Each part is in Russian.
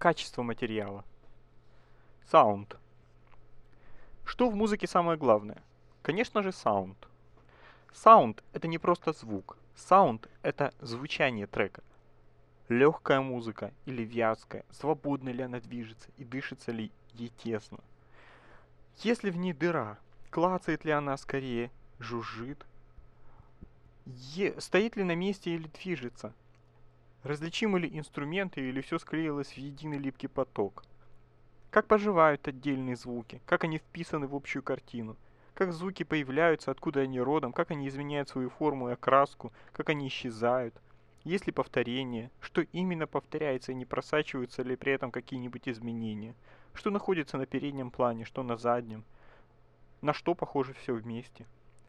качество материала. Саунд. Что в музыке самое главное? Конечно же, саунд. Саунд — это не просто звук. Саунд — это звучание трека. Легкая музыка или вязкая, свободно ли она движется и дышится ли ей тесно. Если в ней дыра, клацает ли она скорее, жужжит, е стоит ли на месте или движется, различимы ли инструменты или все склеилось в единый липкий поток. Как поживают отдельные звуки, как они вписаны в общую картину, как звуки появляются, откуда они родом, как они изменяют свою форму и окраску, как они исчезают, есть ли повторение, что именно повторяется и не просачиваются ли при этом какие-нибудь изменения, что находится на переднем плане, что на заднем, на что похоже все вместе.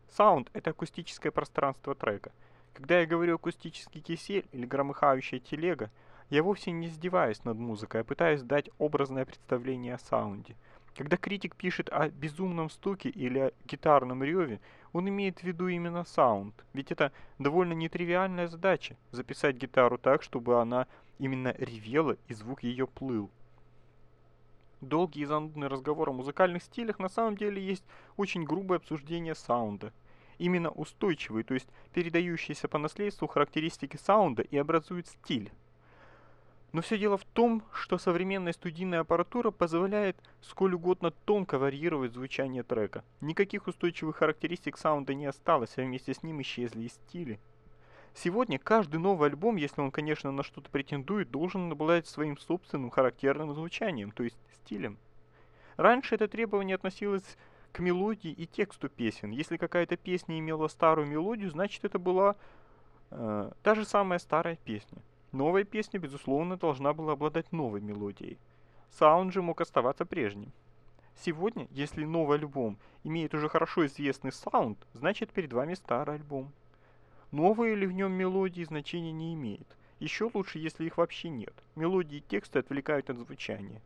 Саунд – это акустическое пространство трека. Когда я говорю акустический кисель или громыхающая телега, я вовсе не издеваюсь над музыкой, а пытаюсь дать образное представление о саунде. Когда критик пишет о безумном стуке или о гитарном реве, он имеет в виду именно саунд, ведь это довольно нетривиальная задача – записать гитару так, чтобы она именно ревела и звук ее плыл. Долгий и занудный разговор о музыкальных стилях на самом деле есть очень грубое обсуждение саунда. Именно устойчивые, то есть передающиеся по наследству характеристики саунда и образуют стиль. Но все дело в том, что современная студийная аппаратура позволяет сколь угодно тонко варьировать звучание трека. Никаких устойчивых характеристик саунда не осталось, а вместе с ним исчезли и стили. Сегодня каждый новый альбом, если он, конечно, на что-то претендует, должен обладать своим собственным характерным звучанием, то есть стилем. Раньше это требование относилось к мелодии и тексту песен. Если какая-то песня имела старую мелодию, значит это была э, та же самая старая песня. Новая песня, безусловно, должна была обладать новой мелодией. Саунд же мог оставаться прежним. Сегодня, если новый альбом имеет уже хорошо известный саунд, значит перед вами старый альбом. Новые ли в нем мелодии значения не имеет. Еще лучше, если их вообще нет. Мелодии и тексты отвлекают от звучания.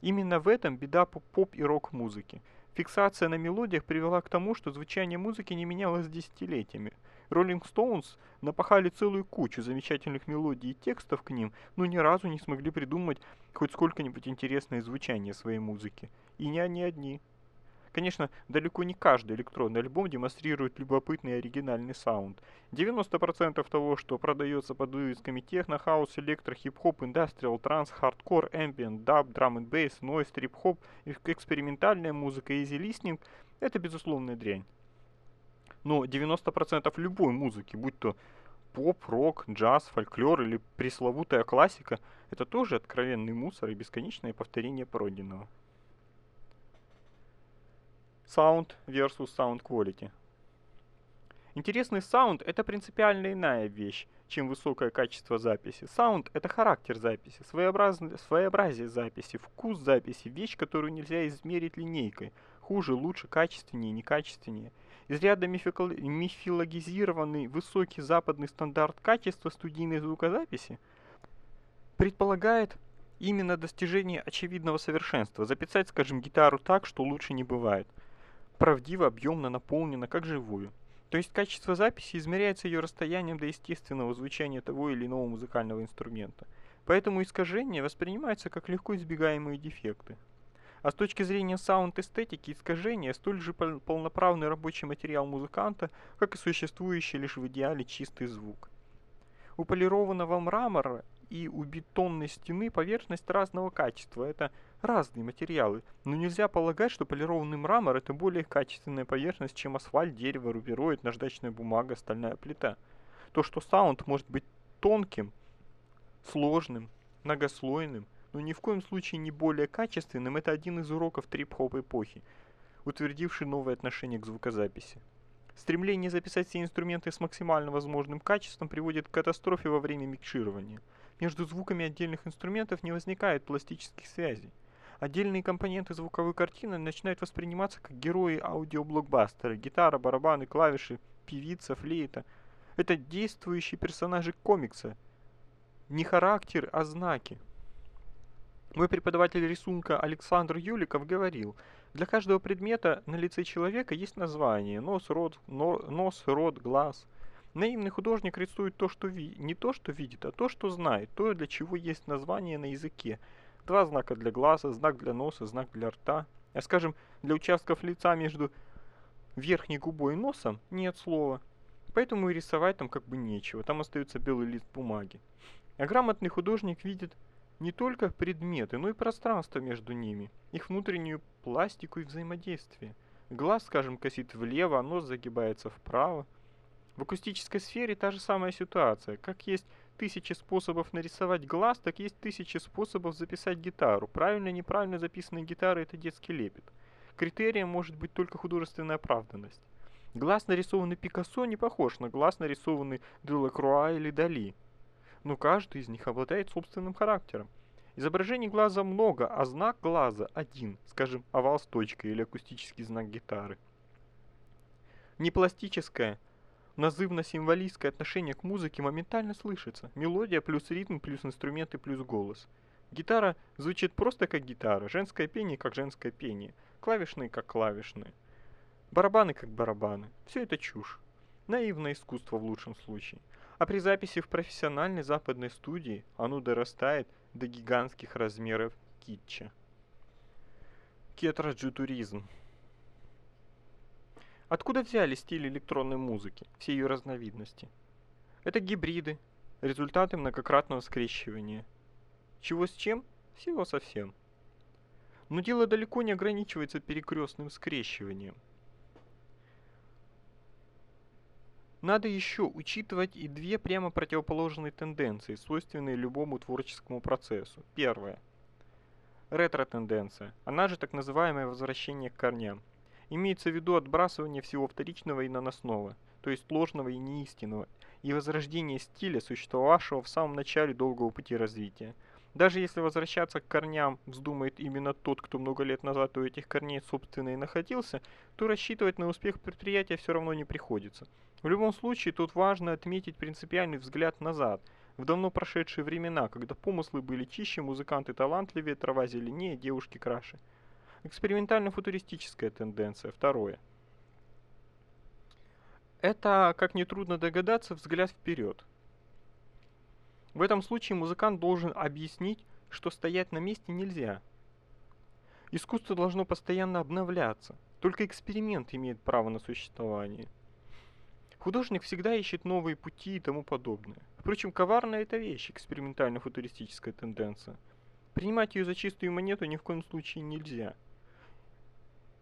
Именно в этом беда поп и рок-музыки. Фиксация на мелодиях привела к тому, что звучание музыки не менялось десятилетиями. Rolling Stones напахали целую кучу замечательных мелодий и текстов к ним, но ни разу не смогли придумать хоть сколько-нибудь интересное звучание своей музыки. И не они одни. Конечно, далеко не каждый электронный альбом демонстрирует любопытный и оригинальный саунд. 90% того, что продается под вывесками техно, хаус, электро, хип-хоп, индастриал, транс, хардкор, ambient, даб, драм н бейс, нойз, трип-хоп, экспериментальная музыка и easy-listening – это безусловная дрянь. Но 90% любой музыки, будь то поп, рок, джаз, фольклор или пресловутая классика, это тоже откровенный мусор и бесконечное повторение пройденного. Sound versus Sound Quality. Интересный саунд – это принципиально иная вещь, чем высокое качество записи. Саунд – это характер записи, своеобразие записи, вкус записи, вещь, которую нельзя измерить линейкой. Хуже, лучше, качественнее, некачественнее – из ряда мифологизированный высокий западный стандарт качества студийной звукозаписи предполагает именно достижение очевидного совершенства. Записать, скажем, гитару так, что лучше не бывает. Правдиво, объемно, наполнено, как живую. То есть качество записи измеряется ее расстоянием до естественного звучания того или иного музыкального инструмента. Поэтому искажения воспринимаются как легко избегаемые дефекты. А с точки зрения саунд-эстетики, искажения столь же полноправный рабочий материал музыканта, как и существующий лишь в идеале чистый звук. У полированного мрамора и у бетонной стены поверхность разного качества. Это разные материалы, но нельзя полагать, что полированный мрамор это более качественная поверхность, чем асфальт, дерево, рубероид, наждачная бумага, стальная плита. То, что саунд может быть тонким, сложным, многослойным – но ни в коем случае не более качественным, это один из уроков трип-хоп эпохи, утвердивший новое отношение к звукозаписи. Стремление записать все инструменты с максимально возможным качеством приводит к катастрофе во время микширования. Между звуками отдельных инструментов не возникает пластических связей. Отдельные компоненты звуковой картины начинают восприниматься как герои аудиоблокбастера. Гитара, барабаны, клавиши, певица, флейта. Это действующие персонажи комикса. Не характер, а знаки. Мой преподаватель рисунка Александр Юликов говорил, для каждого предмета на лице человека есть название, нос, рот, но, нос, рот, глаз. Наивный художник рисует то, что ви, не то, что видит, а то, что знает, то, для чего есть название на языке. Два знака для глаза, знак для носа, знак для рта. А скажем, для участков лица между верхней губой и носом нет слова. Поэтому и рисовать там как бы нечего, там остается белый лист бумаги. А грамотный художник видит не только предметы, но и пространство между ними, их внутреннюю пластику и взаимодействие. Глаз, скажем, косит влево, а нос загибается вправо. В акустической сфере та же самая ситуация. Как есть тысячи способов нарисовать глаз, так есть тысячи способов записать гитару. Правильно неправильно записанные гитары – это детский лепет. Критерием может быть только художественная оправданность. Глаз, нарисованный Пикассо, не похож на глаз, нарисованный Делакруа или Дали. Но каждый из них обладает собственным характером. Изображений глаза много, а знак глаза один, скажем, овал с точкой или акустический знак гитары. Не пластическое, назывно-символистское отношение к музыке моментально слышится. Мелодия плюс ритм плюс инструменты плюс голос. Гитара звучит просто как гитара, женское пение как женское пение, клавишные как клавишные. Барабаны как барабаны. Все это чушь. Наивное искусство в лучшем случае. А при записи в профессиональной западной студии оно дорастает до гигантских размеров китча. Кетраджутуризм. Откуда взяли стиль электронной музыки, все ее разновидности? Это гибриды, результаты многократного скрещивания. Чего с чем? Всего совсем. Но дело далеко не ограничивается перекрестным скрещиванием – Надо еще учитывать и две прямо противоположные тенденции, свойственные любому творческому процессу. Первое. Ретро-тенденция, она же так называемое возвращение к корням. Имеется в виду отбрасывание всего вторичного и наносного, то есть ложного и неистинного, и возрождение стиля, существовавшего в самом начале долгого пути развития. Даже если возвращаться к корням вздумает именно тот, кто много лет назад у этих корней собственно и находился, то рассчитывать на успех предприятия все равно не приходится – в любом случае, тут важно отметить принципиальный взгляд назад, в давно прошедшие времена, когда помыслы были чище, музыканты талантливее, трава зеленее, девушки краше. Экспериментально-футуристическая тенденция. Второе. Это, как нетрудно догадаться, взгляд вперед. В этом случае музыкант должен объяснить, что стоять на месте нельзя. Искусство должно постоянно обновляться. Только эксперимент имеет право на существование. Художник всегда ищет новые пути и тому подобное. Впрочем, коварная это вещь, экспериментально-футуристическая тенденция. Принимать ее за чистую монету ни в коем случае нельзя.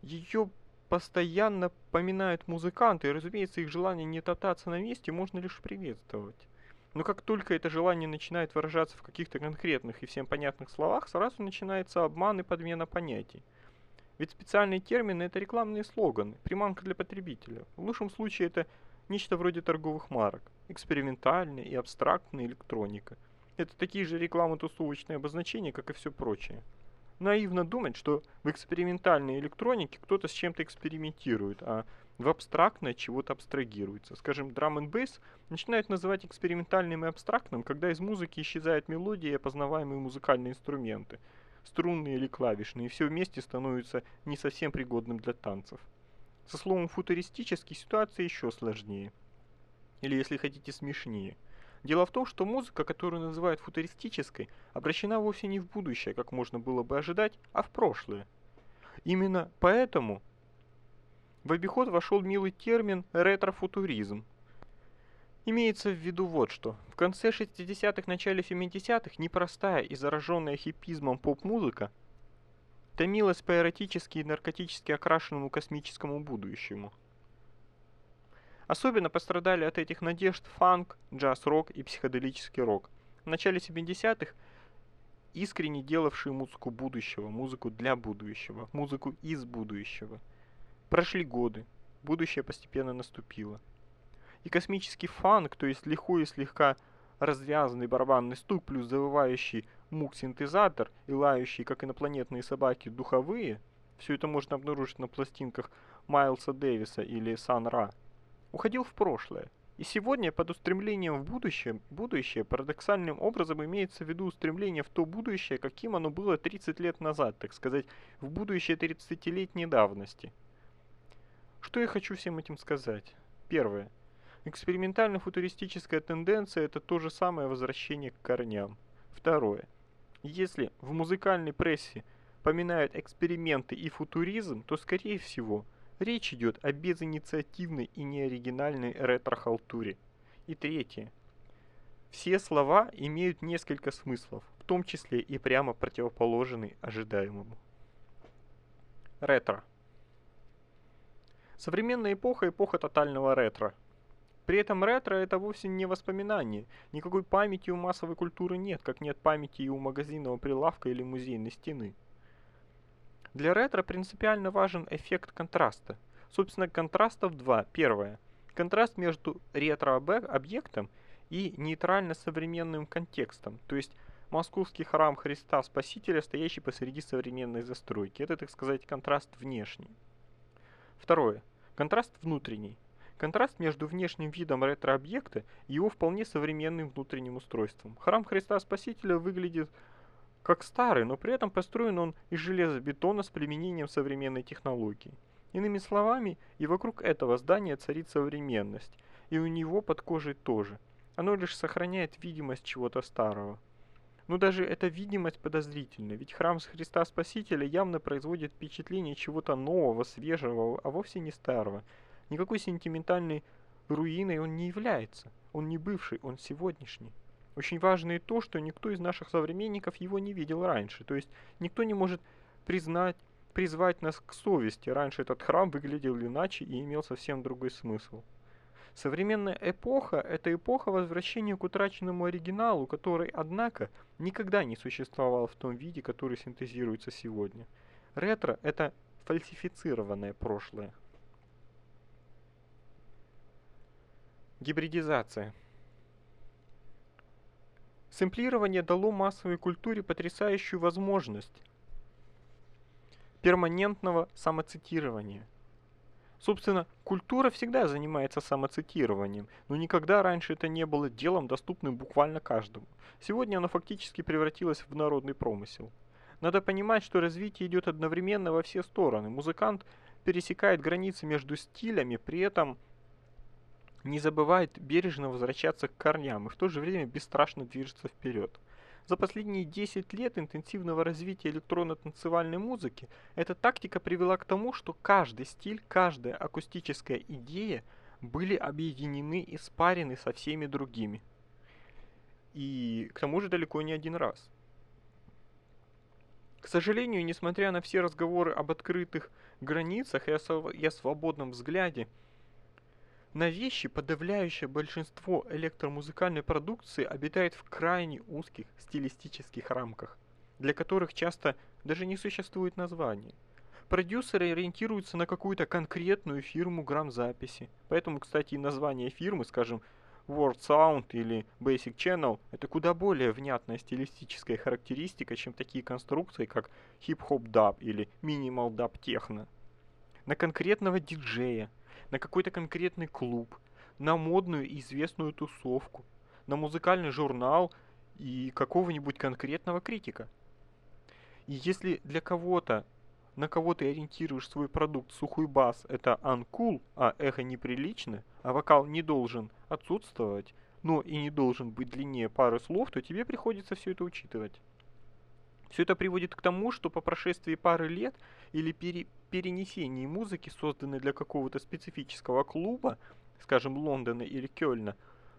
Ее постоянно поминают музыканты, и, разумеется, их желание не топтаться на месте можно лишь приветствовать. Но как только это желание начинает выражаться в каких-то конкретных и всем понятных словах, сразу начинается обман и подмена понятий. Ведь специальные термины – это рекламные слоганы, приманка для потребителя. В лучшем случае это нечто вроде торговых марок, экспериментальная и абстрактная электроника. Это такие же рекламно-тусовочные обозначения, как и все прочее. Наивно думать, что в экспериментальной электронике кто-то с чем-то экспериментирует, а в абстрактное чего-то абстрагируется. Скажем, драм н бейс начинают называть экспериментальным и абстрактным, когда из музыки исчезает мелодия и опознаваемые музыкальные инструменты, струнные или клавишные, и все вместе становится не совсем пригодным для танцев. Со словом футуристический ситуация еще сложнее. Или, если хотите, смешнее. Дело в том, что музыка, которую называют футуристической, обращена вовсе не в будущее, как можно было бы ожидать, а в прошлое. Именно поэтому в обиход вошел милый термин ретрофутуризм. Имеется в виду вот что. В конце 60-х, начале 70-х непростая и зараженная хиппизмом поп-музыка томилась по эротически и наркотически окрашенному космическому будущему. Особенно пострадали от этих надежд фанк, джаз-рок и психоделический рок. В начале 70-х искренне делавшие музыку будущего, музыку для будущего, музыку из будущего. Прошли годы, будущее постепенно наступило. И космический фанк, то есть лихой и слегка развязанный барабанный стук плюс завывающий мук-синтезатор и лающие, как инопланетные собаки, духовые, все это можно обнаружить на пластинках Майлса Дэвиса или Сан Ра, уходил в прошлое. И сегодня под устремлением в будущее, будущее парадоксальным образом имеется в виду устремление в то будущее, каким оно было 30 лет назад, так сказать, в будущее 30-летней давности. Что я хочу всем этим сказать? Первое. Экспериментально-футуристическая тенденция – это то же самое возвращение к корням. Второе. Если в музыкальной прессе поминают эксперименты и футуризм, то, скорее всего, речь идет о безинициативной и неоригинальной ретро-халтуре. И третье. Все слова имеют несколько смыслов, в том числе и прямо противоположный ожидаемому. Ретро. Современная эпоха – эпоха тотального ретро. При этом ретро – это вовсе не воспоминание. Никакой памяти у массовой культуры нет, как нет памяти и у магазинного прилавка или музейной стены. Для ретро принципиально важен эффект контраста. Собственно, контрастов два. Первое. Контраст между ретро-объектом и нейтрально-современным контекстом, то есть московский храм Христа Спасителя, стоящий посреди современной застройки. Это, так сказать, контраст внешний. Второе. Контраст внутренний. Контраст между внешним видом ретро-объекта и его вполне современным внутренним устройством. Храм Христа Спасителя выглядит как старый, но при этом построен он из железобетона с применением современной технологии. Иными словами, и вокруг этого здания царит современность, и у него под кожей тоже. Оно лишь сохраняет видимость чего-то старого. Но даже эта видимость подозрительна, ведь храм Христа Спасителя явно производит впечатление чего-то нового, свежего, а вовсе не старого. Никакой сентиментальной руиной он не является. Он не бывший, он сегодняшний. Очень важно и то, что никто из наших современников его не видел раньше. То есть никто не может признать, призвать нас к совести. Раньше этот храм выглядел иначе и имел совсем другой смысл. Современная эпоха – это эпоха возвращения к утраченному оригиналу, который, однако, никогда не существовал в том виде, который синтезируется сегодня. Ретро – это фальсифицированное прошлое. Гибридизация. Сэмплирование дало массовой культуре потрясающую возможность перманентного самоцитирования – Собственно, культура всегда занимается самоцитированием, но никогда раньше это не было делом, доступным буквально каждому. Сегодня оно фактически превратилось в народный промысел. Надо понимать, что развитие идет одновременно во все стороны. Музыкант пересекает границы между стилями, при этом не забывает бережно возвращаться к корням и в то же время бесстрашно движется вперед. За последние 10 лет интенсивного развития электронно-танцевальной музыки эта тактика привела к тому, что каждый стиль, каждая акустическая идея были объединены и спарены со всеми другими. И к тому же далеко не один раз. К сожалению, несмотря на все разговоры об открытых границах и о свободном взгляде, на вещи подавляющее большинство электромузыкальной продукции обитает в крайне узких стилистических рамках, для которых часто даже не существует названия. Продюсеры ориентируются на какую-то конкретную фирму грамзаписи. Поэтому, кстати, и название фирмы, скажем, World Sound или Basic Channel, это куда более внятная стилистическая характеристика, чем такие конструкции, как Hip Hop Dub или Minimal Dub Techno. На конкретного диджея, на какой-то конкретный клуб, на модную и известную тусовку, на музыкальный журнал и какого-нибудь конкретного критика. И если для кого-то, на кого ты ориентируешь свой продукт сухой бас, это uncool, а эхо неприлично, а вокал не должен отсутствовать, но и не должен быть длиннее пары слов, то тебе приходится все это учитывать. Все это приводит к тому, что по прошествии пары лет или пере перенесении музыки, созданной для какого-то специфического клуба, скажем, Лондона или Кёльна,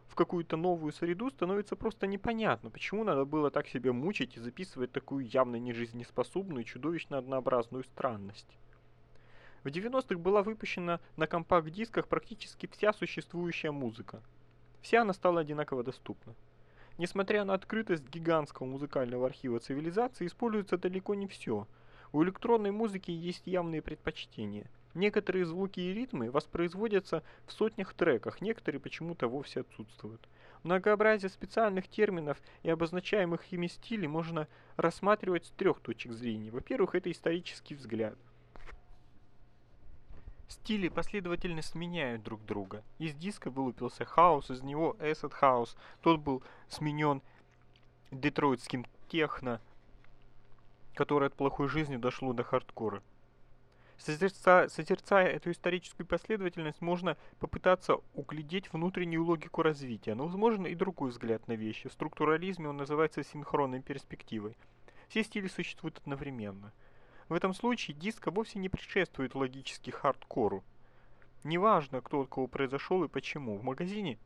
в какую-то новую среду, становится просто непонятно, почему надо было так себя мучить и записывать такую явно нежизнеспособную, чудовищно однообразную странность. В 90-х была выпущена на компакт-дисках практически вся существующая музыка. Вся она стала одинаково доступна. Несмотря на открытость гигантского музыкального архива цивилизации, используется далеко не все. У электронной музыки есть явные предпочтения. Некоторые звуки и ритмы воспроизводятся в сотнях треках, некоторые почему-то вовсе отсутствуют. Многообразие специальных терминов и обозначаемых ими стилей можно рассматривать с трех точек зрения. Во-первых, это исторический взгляд. Стили последовательно сменяют друг друга. Из диско вылупился хаус, из него acid house. Тот был сменен детройтским техно, которое от плохой жизни дошло до хардкора. Созерцая, созерцая эту историческую последовательность, можно попытаться углядеть внутреннюю логику развития, но возможен и другой взгляд на вещи. В структурализме он называется синхронной перспективой. Все стили существуют одновременно. В этом случае диско вовсе не предшествует логически хардкору. Неважно, кто от кого произошел и почему. В магазине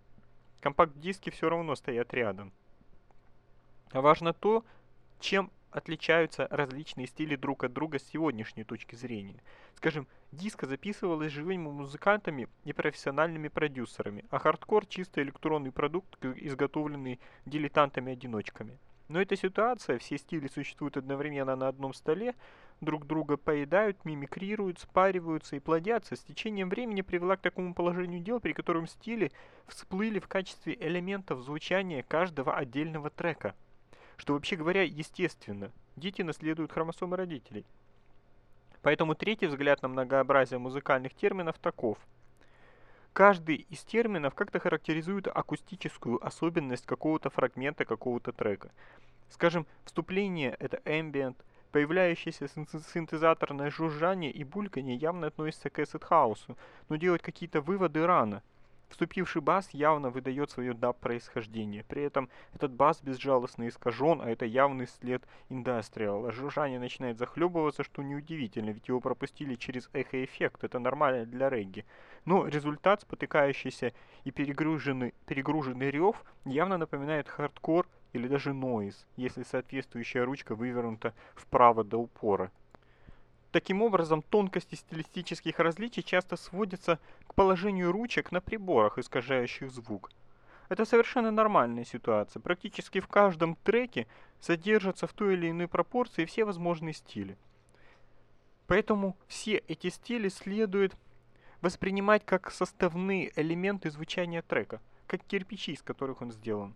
компакт-диски все равно стоят рядом. Важно то, чем отличаются различные стили друг от друга с сегодняшней точки зрения. Скажем, диско записывалась живыми музыкантами и профессиональными продюсерами, а хардкор – чисто электронный продукт, изготовленный дилетантами-одиночками. Но эта ситуация, все стили существуют одновременно на одном столе, друг друга поедают, мимикрируют, спариваются и плодятся, с течением времени привела к такому положению дел, при котором стили всплыли в качестве элементов звучания каждого отдельного трека – что вообще говоря естественно. Дети наследуют хромосомы родителей. Поэтому третий взгляд на многообразие музыкальных терминов таков. Каждый из терминов как-то характеризует акустическую особенность какого-то фрагмента какого-то трека. Скажем, вступление – это ambient, появляющееся синтезаторное жужжание и бульканье явно относятся к acid хаусу, но делать какие-то выводы рано – Вступивший бас явно выдает свое даб происхождение. При этом этот бас безжалостно искажен, а это явный след индастриал. А жужжание начинает захлебываться, что неудивительно, ведь его пропустили через эхоэффект. Это нормально для регги. Но результат, спотыкающийся и перегруженный, перегруженный рев, явно напоминает хардкор или даже нойз, если соответствующая ручка вывернута вправо до упора. Таким образом, тонкости стилистических различий часто сводятся к положению ручек на приборах, искажающих звук. Это совершенно нормальная ситуация. Практически в каждом треке содержатся в той или иной пропорции все возможные стили. Поэтому все эти стили следует воспринимать как составные элементы звучания трека, как кирпичи, из которых он сделан.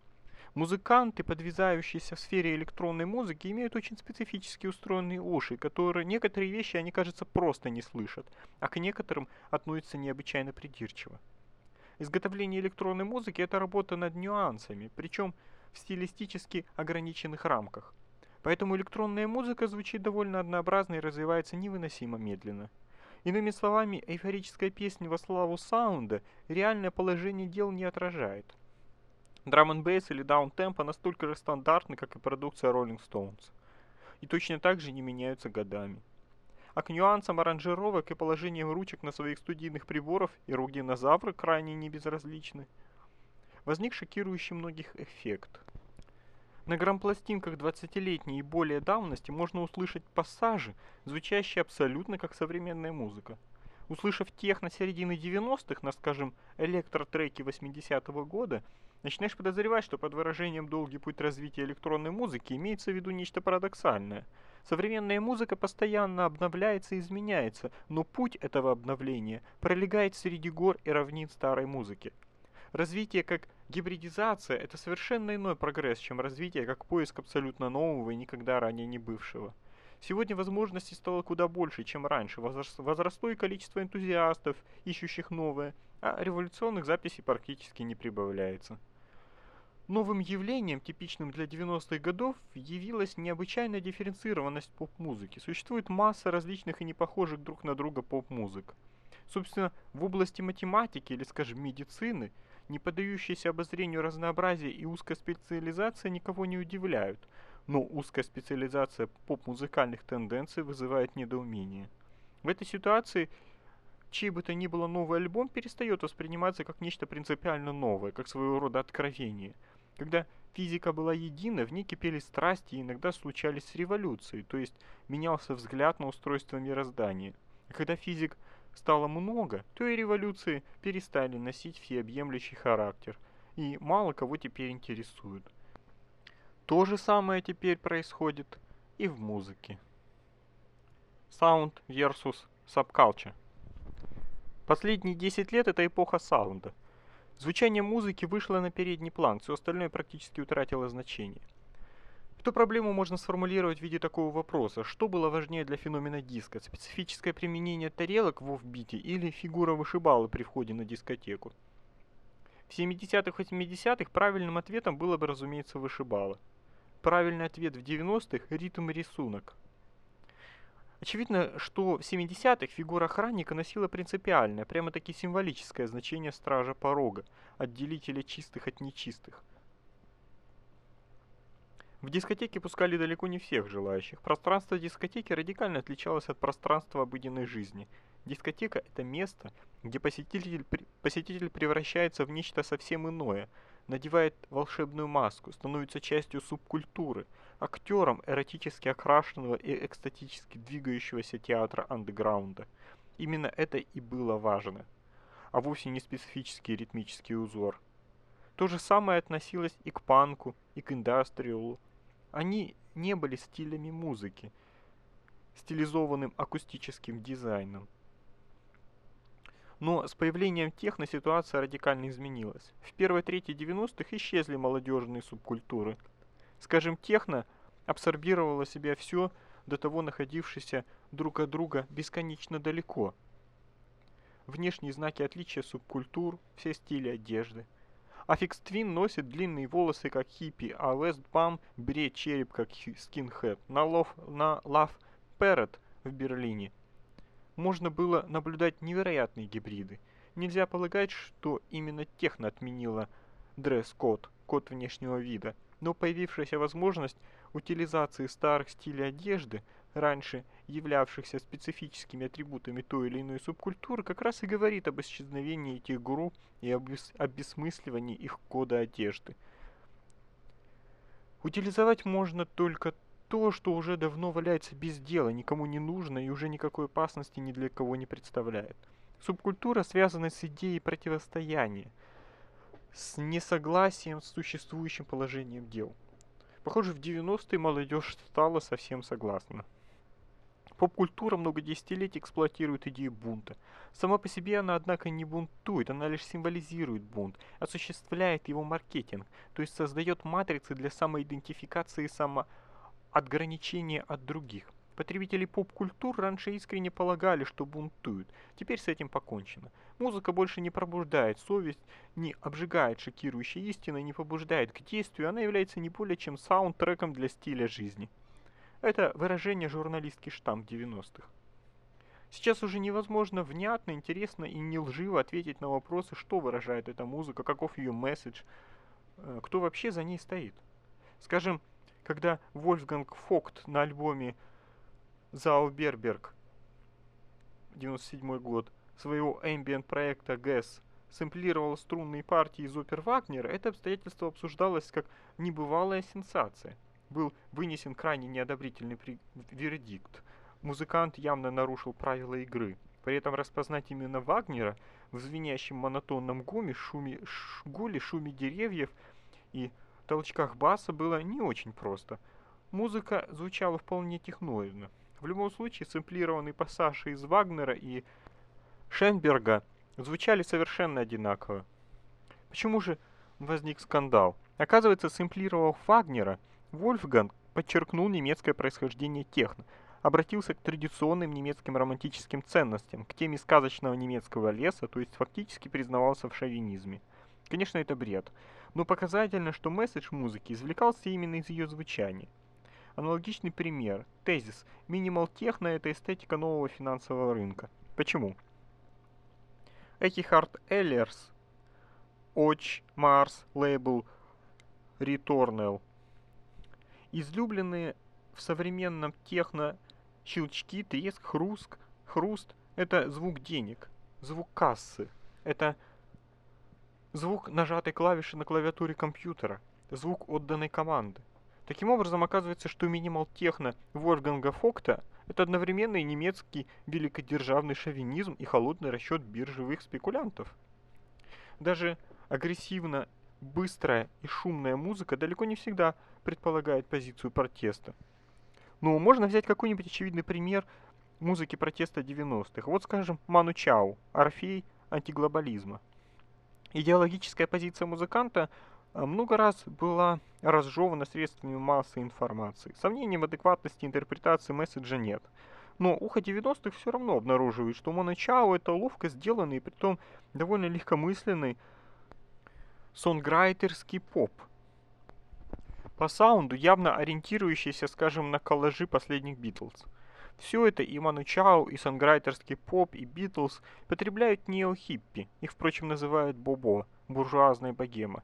Музыканты, подвязающиеся в сфере электронной музыки, имеют очень специфически устроенные уши, которые некоторые вещи они, кажется, просто не слышат, а к некоторым относятся необычайно придирчиво. Изготовление электронной музыки – это работа над нюансами, причем в стилистически ограниченных рамках. Поэтому электронная музыка звучит довольно однообразно и развивается невыносимо медленно. Иными словами, эйфорическая песня во славу саунда реальное положение дел не отражает. Драм н бейс или даунтемпо настолько же стандартны, как и продукция Rolling Stones. И точно так же не меняются годами. А к нюансам аранжировок и положениям ручек на своих студийных приборов и рук динозавра крайне не безразличны. Возник шокирующий многих эффект. На грампластинках 20-летней и более давности можно услышать пассажи, звучащие абсолютно как современная музыка. Услышав техно середины 90-х на, скажем, электротреки 80-го года, начинаешь подозревать, что под выражением «долгий путь развития электронной музыки» имеется в виду нечто парадоксальное. Современная музыка постоянно обновляется и изменяется, но путь этого обновления пролегает среди гор и равнин старой музыки. Развитие как гибридизация – это совершенно иной прогресс, чем развитие как поиск абсолютно нового и никогда ранее не бывшего. Сегодня возможностей стало куда больше, чем раньше. Возросло и количество энтузиастов, ищущих новое, а революционных записей практически не прибавляется. Новым явлением, типичным для 90-х годов, явилась необычайная дифференцированность поп-музыки. Существует масса различных и не похожих друг на друга поп-музык. Собственно, в области математики или, скажем, медицины, не поддающиеся обозрению разнообразия и узкая специализация никого не удивляют, но узкая специализация поп-музыкальных тенденций вызывает недоумение. В этой ситуации чей бы то ни было новый альбом перестает восприниматься как нечто принципиально новое, как своего рода откровение – когда физика была едина, в ней кипели страсти и иногда случались революции, то есть менялся взгляд на устройство мироздания. А когда физик стало много, то и революции перестали носить всеобъемлющий характер, и мало кого теперь интересуют. То же самое теперь происходит и в музыке. Sound versus Subculture Последние 10 лет это эпоха саунда – Звучание музыки вышло на передний план, все остальное практически утратило значение. Эту проблему можно сформулировать в виде такого вопроса. Что было важнее для феномена диска? Специфическое применение тарелок в офбите или фигура вышибалы при входе на дискотеку? В 70-х 80-х правильным ответом было бы, разумеется, вышибала. Правильный ответ в 90-х – ритм и рисунок. Очевидно, что в 70-х фигура охранника носила принципиальное, прямо-таки символическое значение стража порога, отделителя чистых от нечистых. В дискотеке пускали далеко не всех желающих. Пространство дискотеки радикально отличалось от пространства обыденной жизни. Дискотека – это место, где посетитель, посетитель превращается в нечто совсем иное, надевает волшебную маску, становится частью субкультуры, актером эротически окрашенного и экстатически двигающегося театра андеграунда. Именно это и было важно, а вовсе не специфический ритмический узор. То же самое относилось и к панку, и к индастриалу. Они не были стилями музыки, стилизованным акустическим дизайном. Но с появлением техно ситуация радикально изменилась. В первой трети 90-х исчезли молодежные субкультуры. Скажем, техно абсорбировало в себя все, до того находившееся друг от друга бесконечно далеко. Внешние знаки отличия субкультур, все стили одежды. Aphex Twin носит длинные волосы, как хиппи, а WestBam бреет череп, как скинхед. На Love, на Love Parade в Берлине можно было наблюдать невероятные гибриды. Нельзя полагать, что именно техно отменила дресс-код, код внешнего вида, но появившаяся возможность утилизации старых стилей одежды, раньше являвшихся специфическими атрибутами той или иной субкультуры, как раз и говорит об исчезновении этих групп и об обесмысливании их кода одежды. Утилизовать можно только то, что уже давно валяется без дела, никому не нужно и уже никакой опасности ни для кого не представляет. Субкультура связана с идеей противостояния, с несогласием с существующим положением дел. Похоже, в 90-е молодежь стала совсем согласна. Поп-культура много десятилетий эксплуатирует идею бунта. Сама по себе она, однако, не бунтует, она лишь символизирует бунт, осуществляет его маркетинг, то есть создает матрицы для самоидентификации и само отграничение от других. Потребители поп-культур раньше искренне полагали, что бунтуют. Теперь с этим покончено. Музыка больше не пробуждает совесть, не обжигает шокирующей истиной, не побуждает к действию. Она является не более чем саундтреком для стиля жизни. Это выражение журналистки штамп 90-х. Сейчас уже невозможно внятно, интересно и не лживо ответить на вопросы, что выражает эта музыка, каков ее месседж, э, кто вообще за ней стоит. Скажем, когда Вольфганг Фокт на альбоме Зауберберг 97 год своего ambient проекта GES сэмплировал струнные партии из опер Вагнера, это обстоятельство обсуждалось как небывалая сенсация. Был вынесен крайне неодобрительный вердикт. Музыкант явно нарушил правила игры. При этом распознать именно Вагнера в звенящем монотонном гуме, шуме, гуле, шуме деревьев и толчках баса было не очень просто. Музыка звучала вполне техноидно. В любом случае, сэмплированные пассажи из Вагнера и Шенберга звучали совершенно одинаково. Почему же возник скандал? Оказывается, сэмплировав Вагнера, Вольфганг подчеркнул немецкое происхождение техно, обратился к традиционным немецким романтическим ценностям, к теме сказочного немецкого леса, то есть фактически признавался в шовинизме. Конечно, это бред но показательно, что месседж музыки извлекался именно из ее звучания. Аналогичный пример. Тезис. Минимал техно – это эстетика нового финансового рынка. Почему? Эхихард Эллерс, Оч, Марс, лейбл, Returnal. Излюбленные в современном техно щелчки, треск, хруст, хруст – это звук денег, звук кассы. Это звук нажатой клавиши на клавиатуре компьютера, звук отданной команды. Таким образом, оказывается, что минимал техно Вольфганга Фокта – это одновременно и немецкий великодержавный шовинизм и холодный расчет биржевых спекулянтов. Даже агрессивно быстрая и шумная музыка далеко не всегда предполагает позицию протеста. Ну, можно взять какой-нибудь очевидный пример музыки протеста 90-х. Вот, скажем, Ману Чао, Орфей антиглобализма. Идеологическая позиция музыканта много раз была разжевана средствами массовой информации. Сомнений в адекватности интерпретации месседжа нет. Но ухо 90-х все равно обнаруживает, что Моначао это ловко сделанный, притом довольно легкомысленный сонграйтерский поп. По саунду явно ориентирующийся, скажем, на коллажи последних Битлз. Все это и Ману Чао, и санграйтерский поп, и Битлз потребляют нео-хиппи, их, впрочем, называют бобо, буржуазная богема.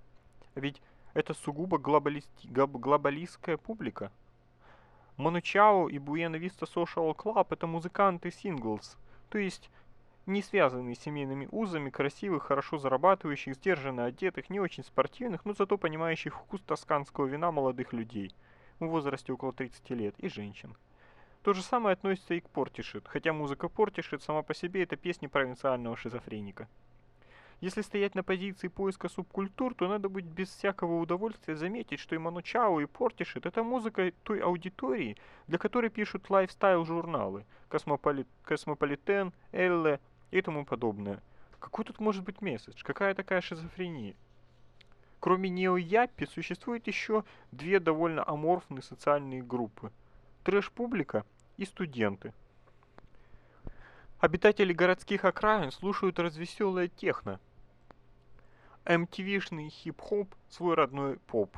Ведь это сугубо глобалисти... глобалистская публика. Ману Чао и Буэна Виста Social Club это музыканты синглс, то есть не связанные семейными узами, красивых, хорошо зарабатывающих, сдержанно одетых, не очень спортивных, но зато понимающих вкус тосканского вина молодых людей в возрасте около 30 лет и женщин. То же самое относится и к Portishead, хотя музыка Portishead сама по себе это песни провинциального шизофреника. Если стоять на позиции поиска субкультур, то надо будет без всякого удовольствия заметить, что и Manu Chao, и Портишит – это музыка той аудитории, для которой пишут лайфстайл-журналы Cosmopoli... Cosmopolitan, Elle и тому подобное. Какой тут может быть месседж? Какая такая шизофрения? Кроме нео-яппи существует еще две довольно аморфные социальные группы. Трэш-публика и студенты. Обитатели городских окраин слушают развеселое техно, MTV-шный хип-хоп, свой родной поп.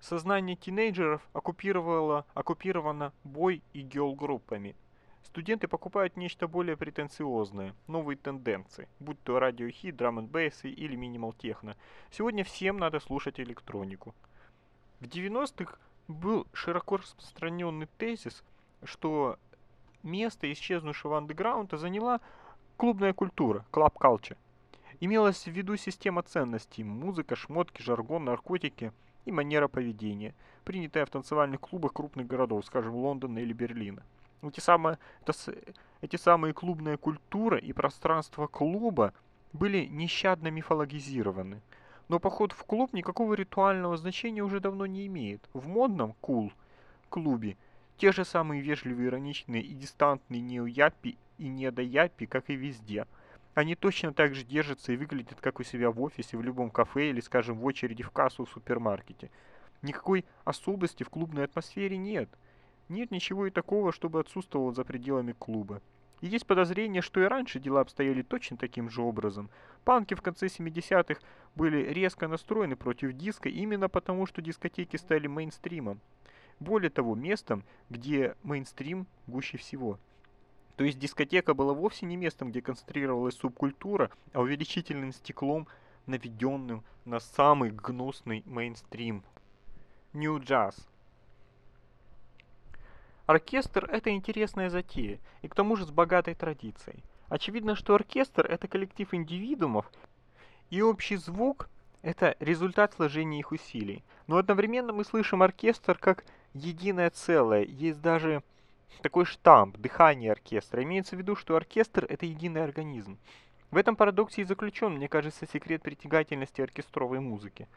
Сознание тинейджеров оккупировало, оккупировано boy- и girl-группами. Студенты покупают нечто более претенциозное, новые тенденции, будь то радиохит, drum'n' или минимал техно. Сегодня всем надо слушать электронику. В 90-х был широко распространенный тезис, что место исчезнувшего андеграунда заняла клубная культура, клаб culture. Имелась в виду система ценностей – музыка, шмотки, жаргон, наркотики и манера поведения, принятая в танцевальных клубах крупных городов, скажем, Лондона или Берлина. Эти самые, это, эти самые клубная культура и пространство клуба были нещадно мифологизированы. Но поход в клуб никакого ритуального значения уже давно не имеет. В модном кул cool, клубе те же самые вежливые, ироничные и дистантные неояпи и недояпи, как и везде – они точно так же держатся и выглядят, как у себя в офисе, в любом кафе или, скажем, в очереди в кассу в супермаркете. Никакой особости в клубной атмосфере нет. Нет ничего и такого, чтобы отсутствовало за пределами клуба. И есть подозрение, что и раньше дела обстояли точно таким же образом. Панки в конце 70-х были резко настроены против диска именно потому, что дискотеки стали мейнстримом. Более того, местом, где мейнстрим гуще всего – то есть дискотека была вовсе не местом, где концентрировалась субкультура, а увеличительным стеклом, наведенным на самый гнусный мейнстрим. Jazz. Оркестр – это интересная затея, и к тому же с богатой традицией. Очевидно, что оркестр – это коллектив индивидуумов, и общий звук – это результат сложения их усилий. Но одновременно мы слышим оркестр как единое целое, есть даже такой штамп, дыхание оркестра. Имеется в виду, что оркестр – это единый организм. В этом парадоксе и заключен, мне кажется, секрет притягательности оркестровой музыки.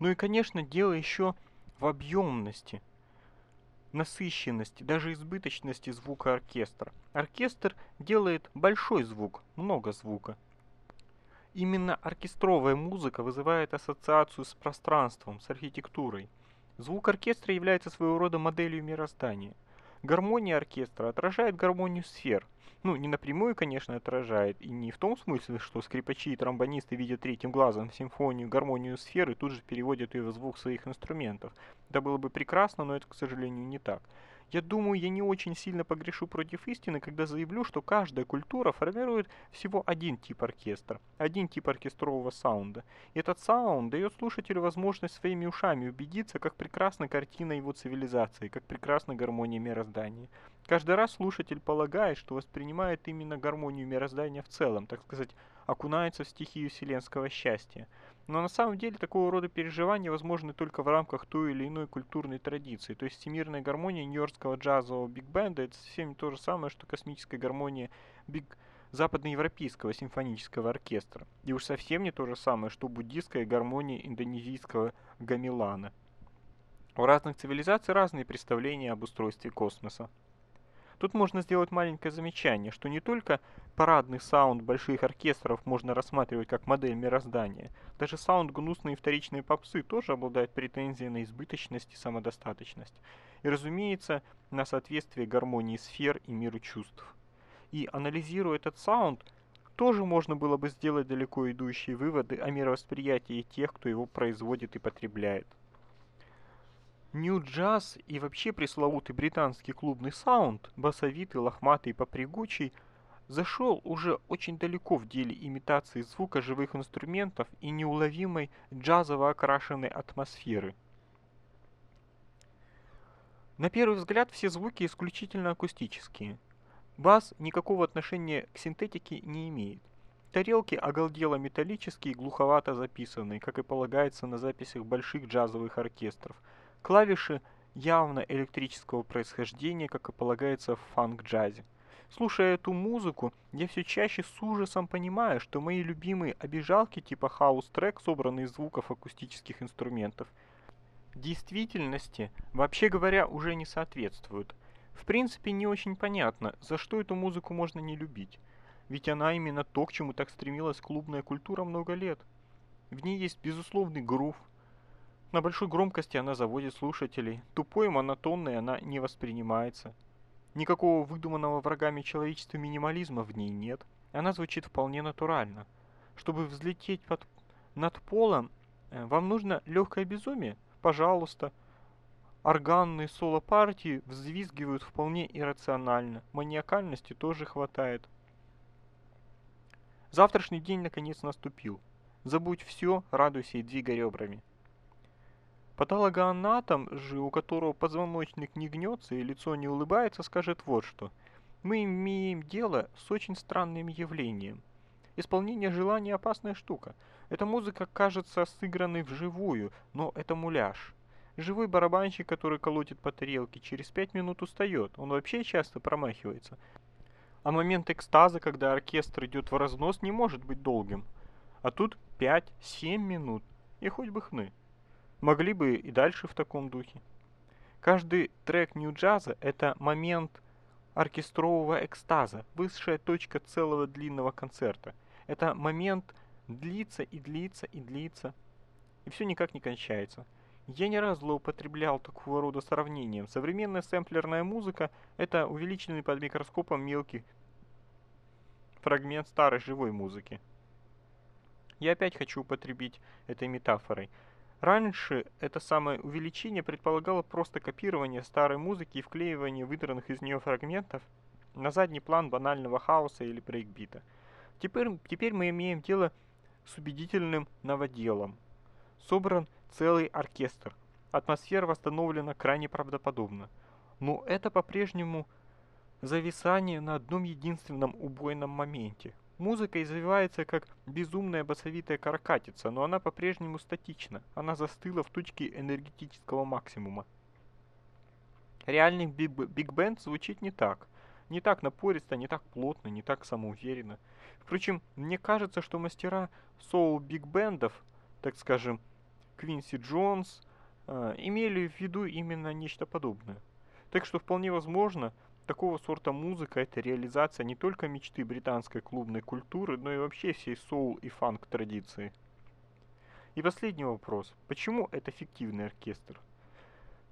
Ну и, конечно, дело еще в объемности, насыщенности, даже избыточности звука оркестра. Оркестр делает большой звук, много звука. Именно оркестровая музыка вызывает ассоциацию с пространством, с архитектурой. Звук оркестра является своего рода моделью мироздания – гармония оркестра отражает гармонию сфер. Ну, не напрямую, конечно, отражает, и не в том смысле, что скрипачи и тромбонисты видят третьим глазом симфонию, гармонию сфер и тут же переводят ее в звук своих инструментов. Это было бы прекрасно, но это, к сожалению, не так. Я думаю, я не очень сильно погрешу против истины, когда заявлю, что каждая культура формирует всего один тип оркестра, один тип оркестрового саунда. И этот саунд дает слушателю возможность своими ушами убедиться, как прекрасна картина его цивилизации, как прекрасна гармония мироздания. Каждый раз слушатель полагает, что воспринимает именно гармонию мироздания в целом, так сказать, окунается в стихию вселенского счастья. Но на самом деле такого рода переживания возможны только в рамках той или иной культурной традиции. То есть всемирная гармония нью-йоркского джазового биг-бенда это совсем не то же самое, что космическая гармония биг западноевропейского симфонического оркестра. И уж совсем не то же самое, что буддийская гармония индонезийского гамилана. У разных цивилизаций разные представления об устройстве космоса. Тут можно сделать маленькое замечание, что не только парадный саунд больших оркестров можно рассматривать как модель мироздания, даже саунд гнусной и вторичной попсы тоже обладает претензией на избыточность и самодостаточность. И, разумеется, на соответствие гармонии сфер и миру чувств. И анализируя этот саунд, тоже можно было бы сделать далеко идущие выводы о мировосприятии тех, кто его производит и потребляет. Нью-джаз и вообще пресловутый британский клубный саунд, басовитый, лохматый и попрыгучий, зашел уже очень далеко в деле имитации звука живых инструментов и неуловимой джазово окрашенной атмосферы. На первый взгляд все звуки исключительно акустические. Бас никакого отношения к синтетике не имеет. Тарелки оголдело металлические глуховато записанные, как и полагается на записях больших джазовых оркестров. Клавиши явно электрического происхождения, как и полагается в фанк-джазе. Слушая эту музыку, я все чаще с ужасом понимаю, что мои любимые обзывалки типа хаус-трек, собранные из звуков акустических инструментов, действительности, вообще говоря, уже не соответствуют. В принципе, не очень понятно, за что эту музыку можно не любить. Ведь она именно то, к чему так стремилась клубная культура много лет. В ней есть безусловный грув. На большой громкости она заводит слушателей. Тупой и монотонной она не воспринимается. Никакого выдуманного врагами человечества минимализма в ней нет. Она звучит вполне натурально. Чтобы взлететь под, над полом, э, вам нужно легкое безумие? Пожалуйста. Органные соло-партии взвизгивают вполне иррационально. Маниакальности тоже хватает. Завтрашний день наконец наступил. Забудь все, радуйся и двигай ребрами. Патологоанатом же, у которого позвоночник не гнется и лицо не улыбается, скажет вот что. Мы имеем дело с очень странным явлением. Исполнение желания опасная штука. Эта музыка кажется сыгранной вживую, но это муляж. Живой барабанщик, который колотит по тарелке, через пять минут устает. Он вообще часто промахивается. А момент экстаза, когда оркестр идет в разнос, не может быть долгим. А тут 5-7 минут. И хоть бы хны. Могли бы и дальше в таком духе. Каждый трек нью-джаза – это момент оркестрового экстаза, высшая точка целого длинного концерта. Это момент длится и длится и длится, и все никак не кончается. Я не раз злоупотреблял такого рода сравнением. Современная сэмплерная музыка – это увеличенный под микроскопом мелкий фрагмент старой живой музыки. Я опять хочу употребить этой метафорой – Раньше это самое увеличение предполагало просто копирование старой музыки и вклеивание выдранных из нее фрагментов на задний план банального хаоса или брейкбита. Теперь, теперь мы имеем дело с убедительным новоделом. Собран целый оркестр. Атмосфера восстановлена крайне правдоподобно. Но это по-прежнему зависание на одном единственном убойном моменте. Музыка извивается как безумная басовитая каракатица, но она по-прежнему статична. Она застыла в точке энергетического максимума. Реальный биг-бенд звучит не так. Не так напористо, не так плотно, не так самоуверенно. Впрочем, мне кажется, что мастера соул-биг-бендов, так скажем, Квинси Джонс, э, имели в виду именно нечто подобное. Так что вполне возможно, Такого сорта музыка – это реализация не только мечты британской клубной культуры, но и вообще всей соул и фанк традиции. И последний вопрос. Почему это фиктивный оркестр?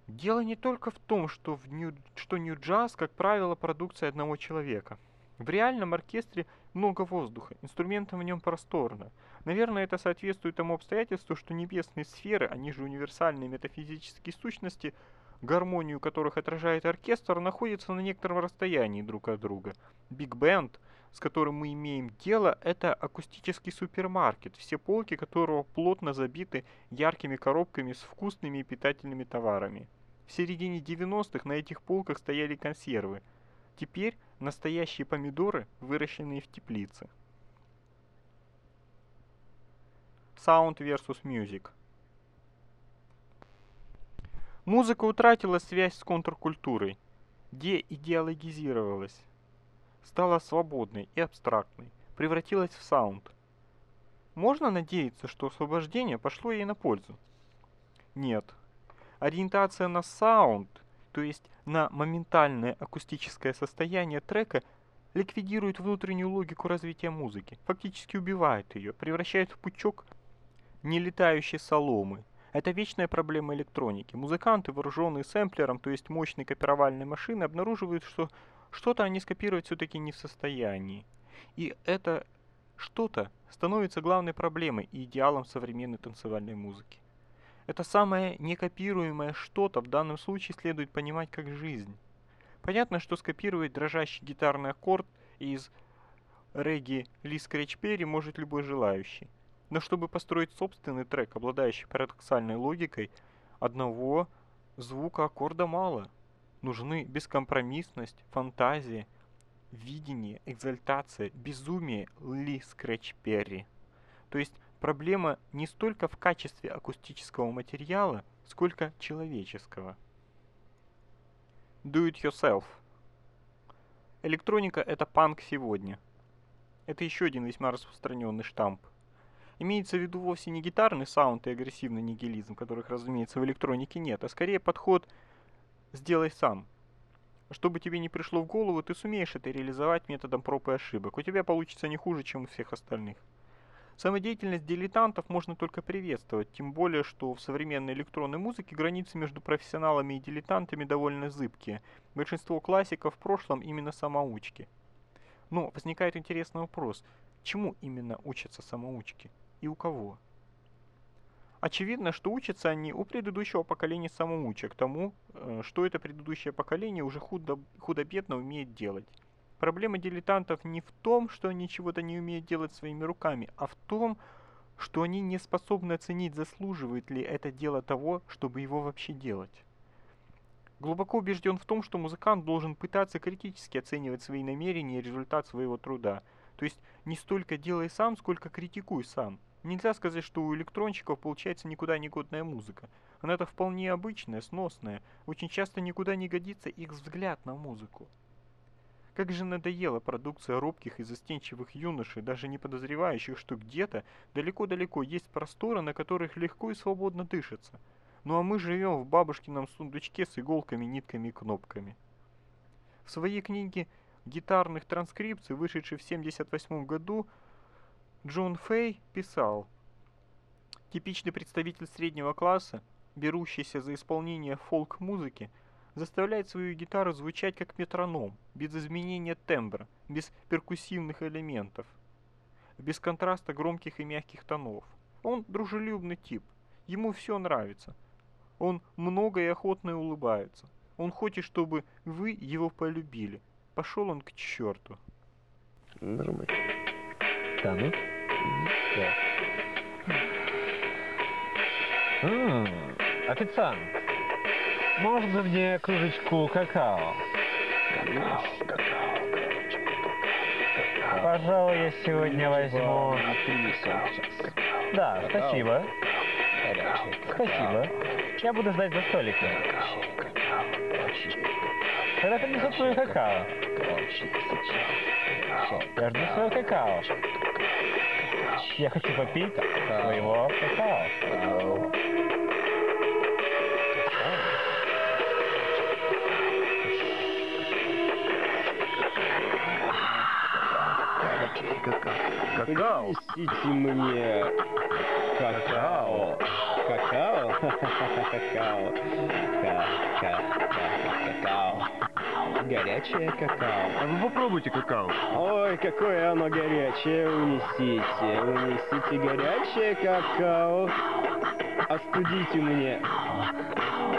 Дело не только в том, что, в нью, что нью-джаз, как правило, продукция одного человека. В реальном оркестре много воздуха, инструментов в нем просторно. Наверное, это соответствует тому обстоятельству, что небесные сферы, они же универсальные метафизические сущности – гармонию которых отражает оркестр, находятся на некотором расстоянии друг от друга. Биг Бенд, с которым мы имеем дело, это акустический супермаркет, все полки которого плотно забиты яркими коробками с вкусными и питательными товарами. В середине 90-х на этих полках стояли консервы. Теперь настоящие помидоры, выращенные в теплице. Sound versus Music – Музыка утратила связь с контркультурой, деидеологизировалась, стала свободной и абстрактной, превратилась в саунд. Можно надеяться, что освобождение пошло ей на пользу? Нет. Ориентация на саунд, то есть на моментальное акустическое состояние трека, ликвидирует внутреннюю логику развития музыки, фактически убивает ее, превращает в пучок нелетающей соломы, это вечная проблема электроники. Музыканты, вооруженные сэмплером, то есть мощной копировальной машиной, обнаруживают, что что-то они скопировать все-таки не в состоянии. И это что-то становится главной проблемой и идеалом современной танцевальной музыки. Это самое некопируемое что-то в данном случае следует понимать как жизнь. Понятно, что скопировать дрожащий гитарный аккорд из регги Ли Скретч может любой желающий. Но чтобы построить собственный трек, обладающий парадоксальной логикой, одного звука аккорда мало. Нужны бескомпромиссность, фантазия, видение, экзальтация, безумие Ли Скретч Перри. То есть проблема не столько в качестве акустического материала, сколько человеческого. Do it yourself. Электроника это панк сегодня. Это еще один весьма распространенный штамп. Имеется в виду вовсе не гитарный саунд и агрессивный нигилизм, которых, разумеется, в электронике нет, а скорее подход «сделай сам». Чтобы тебе не пришло в голову, ты сумеешь это реализовать методом проб и ошибок. У тебя получится не хуже, чем у всех остальных. Самодеятельность дилетантов можно только приветствовать, тем более, что в современной электронной музыке границы между профессионалами и дилетантами довольно зыбкие. Большинство классиков в прошлом именно самоучки. Но возникает интересный вопрос, чему именно учатся самоучки и у кого? Очевидно, что учатся они у предыдущего поколения самоучек тому, э, что это предыдущее поколение уже худо-бедно умеет делать. Проблема дилетантов не в том, что они чего-то не умеют делать своими руками, а в том, что они не способны оценить, заслуживает ли это дело того, чтобы его вообще делать. Глубоко убежден в том, что музыкант должен пытаться критически оценивать свои намерения и результат своего труда. То есть не столько делай сам, сколько критикуй сам. Нельзя сказать, что у электронщиков получается никуда не годная музыка. Она-то вполне обычная, сносная. Очень часто никуда не годится их взгляд на музыку. Как же надоела продукция робких и застенчивых юношей, даже не подозревающих, что где-то далеко-далеко есть просторы, на которых легко и свободно дышится. Ну а мы живем в бабушкином сундучке с иголками, нитками и кнопками. В своей книге гитарных транскрипций, вышедшей в 1978 году, Джон Фэй писал, «Типичный представитель среднего класса, берущийся за исполнение фолк-музыки, заставляет свою гитару звучать как метроном, без изменения тембра, без перкуссивных элементов, без контраста громких и мягких тонов. Он дружелюбный тип, ему все нравится. Он много и охотно улыбается. Он хочет, чтобы вы его полюбили. Пошел он к черту. Нажимай. Да, ну? Да. Официант. Можно мне кружечку какао? Пожалуй, я сегодня возьму... Да, спасибо. Спасибо. Я буду ждать за столиком. Когда принесут свою какао? Я жду своего какао. Я хочу попить своего какао. какао. Принесите мне какао. Какао? Какао. Какао. Горячее какао. А вы попробуйте какао. Ой, какое оно горячее. Унесите. Унесите горячее какао. Остудите мне.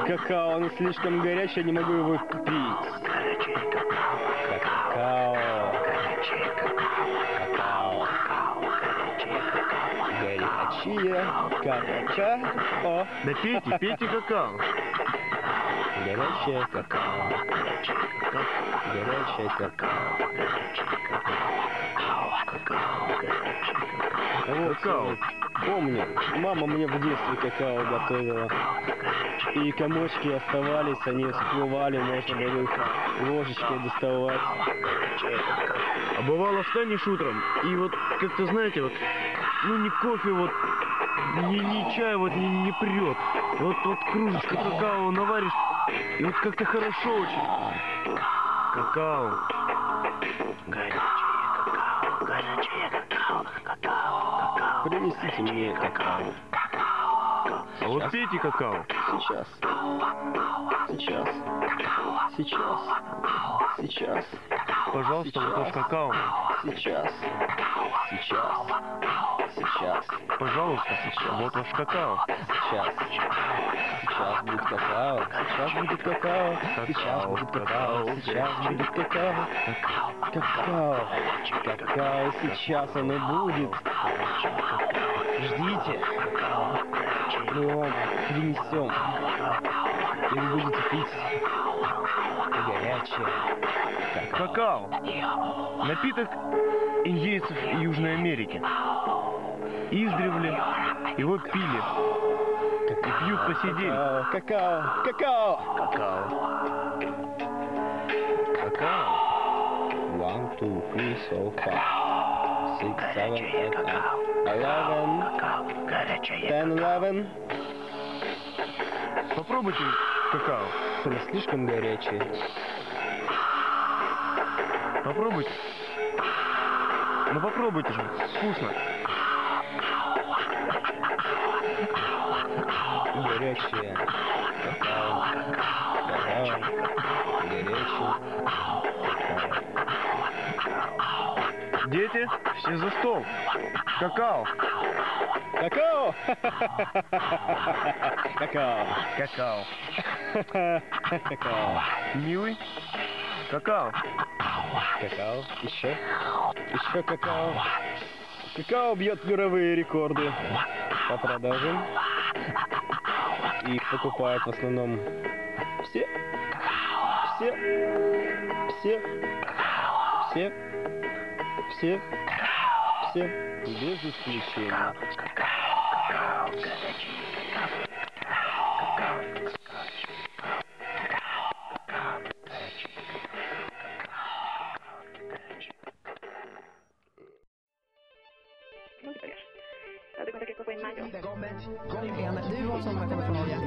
Какао, оно слишком горячее, не могу его пить. Какао. горячие какао. Да пейте, пейте какао. Горячее какао. Горячее какао. Вот, какао. Помню, мама мне в детстве какао готовила. И комочки оставались, они всплывали, можно было их ложечкой доставать. А бывало встанешь утром, и вот как-то, знаете, вот ну не кофе, вот не, не чай, вот не, не прет. Вот, вот кружечка какао наваришь, и вот как-то хорошо очень. Какао. Горячее какао, горячее какао, какао, какао. Принесите мне какао. А вот пейте какао. Сейчас. Сейчас. Сейчас. Сейчас. Пожалуйста, вот ваш какао. Сейчас. Сейчас. Сейчас. Пожалуйста, вот ваш какао. Сейчас. Сейчас будет какао. Сейчас будет какао. Сейчас будет какао. Сейчас будет какао. Какао. Какао. Сейчас оно будет. Ждите. Мы вам принесем. И вы будете пить горячее. Какао. Напиток индейцев Южной Америки. Издревле его пили. И пьют по сей день. Какао. Какао. Какао. Какао. One, two, three, so five, six, seven, eight, nine, eleven, ten, eleven. Попробуйте какао. Оно слишком горячее. Попробуйте. Ну попробуйте же. Вкусно. Горячее. Какао. Какао. Какао. Дети, все за стол. Какао. Какао! Какао. Какао. Какао. Милый. Какао. Какао. Еще. Еще какао. Какао бьет мировые рекорды по продажам. И покупают в основном все. Все. Все. Все. Все. Все. Без исключения. mayo. Du var som kommer från Norge.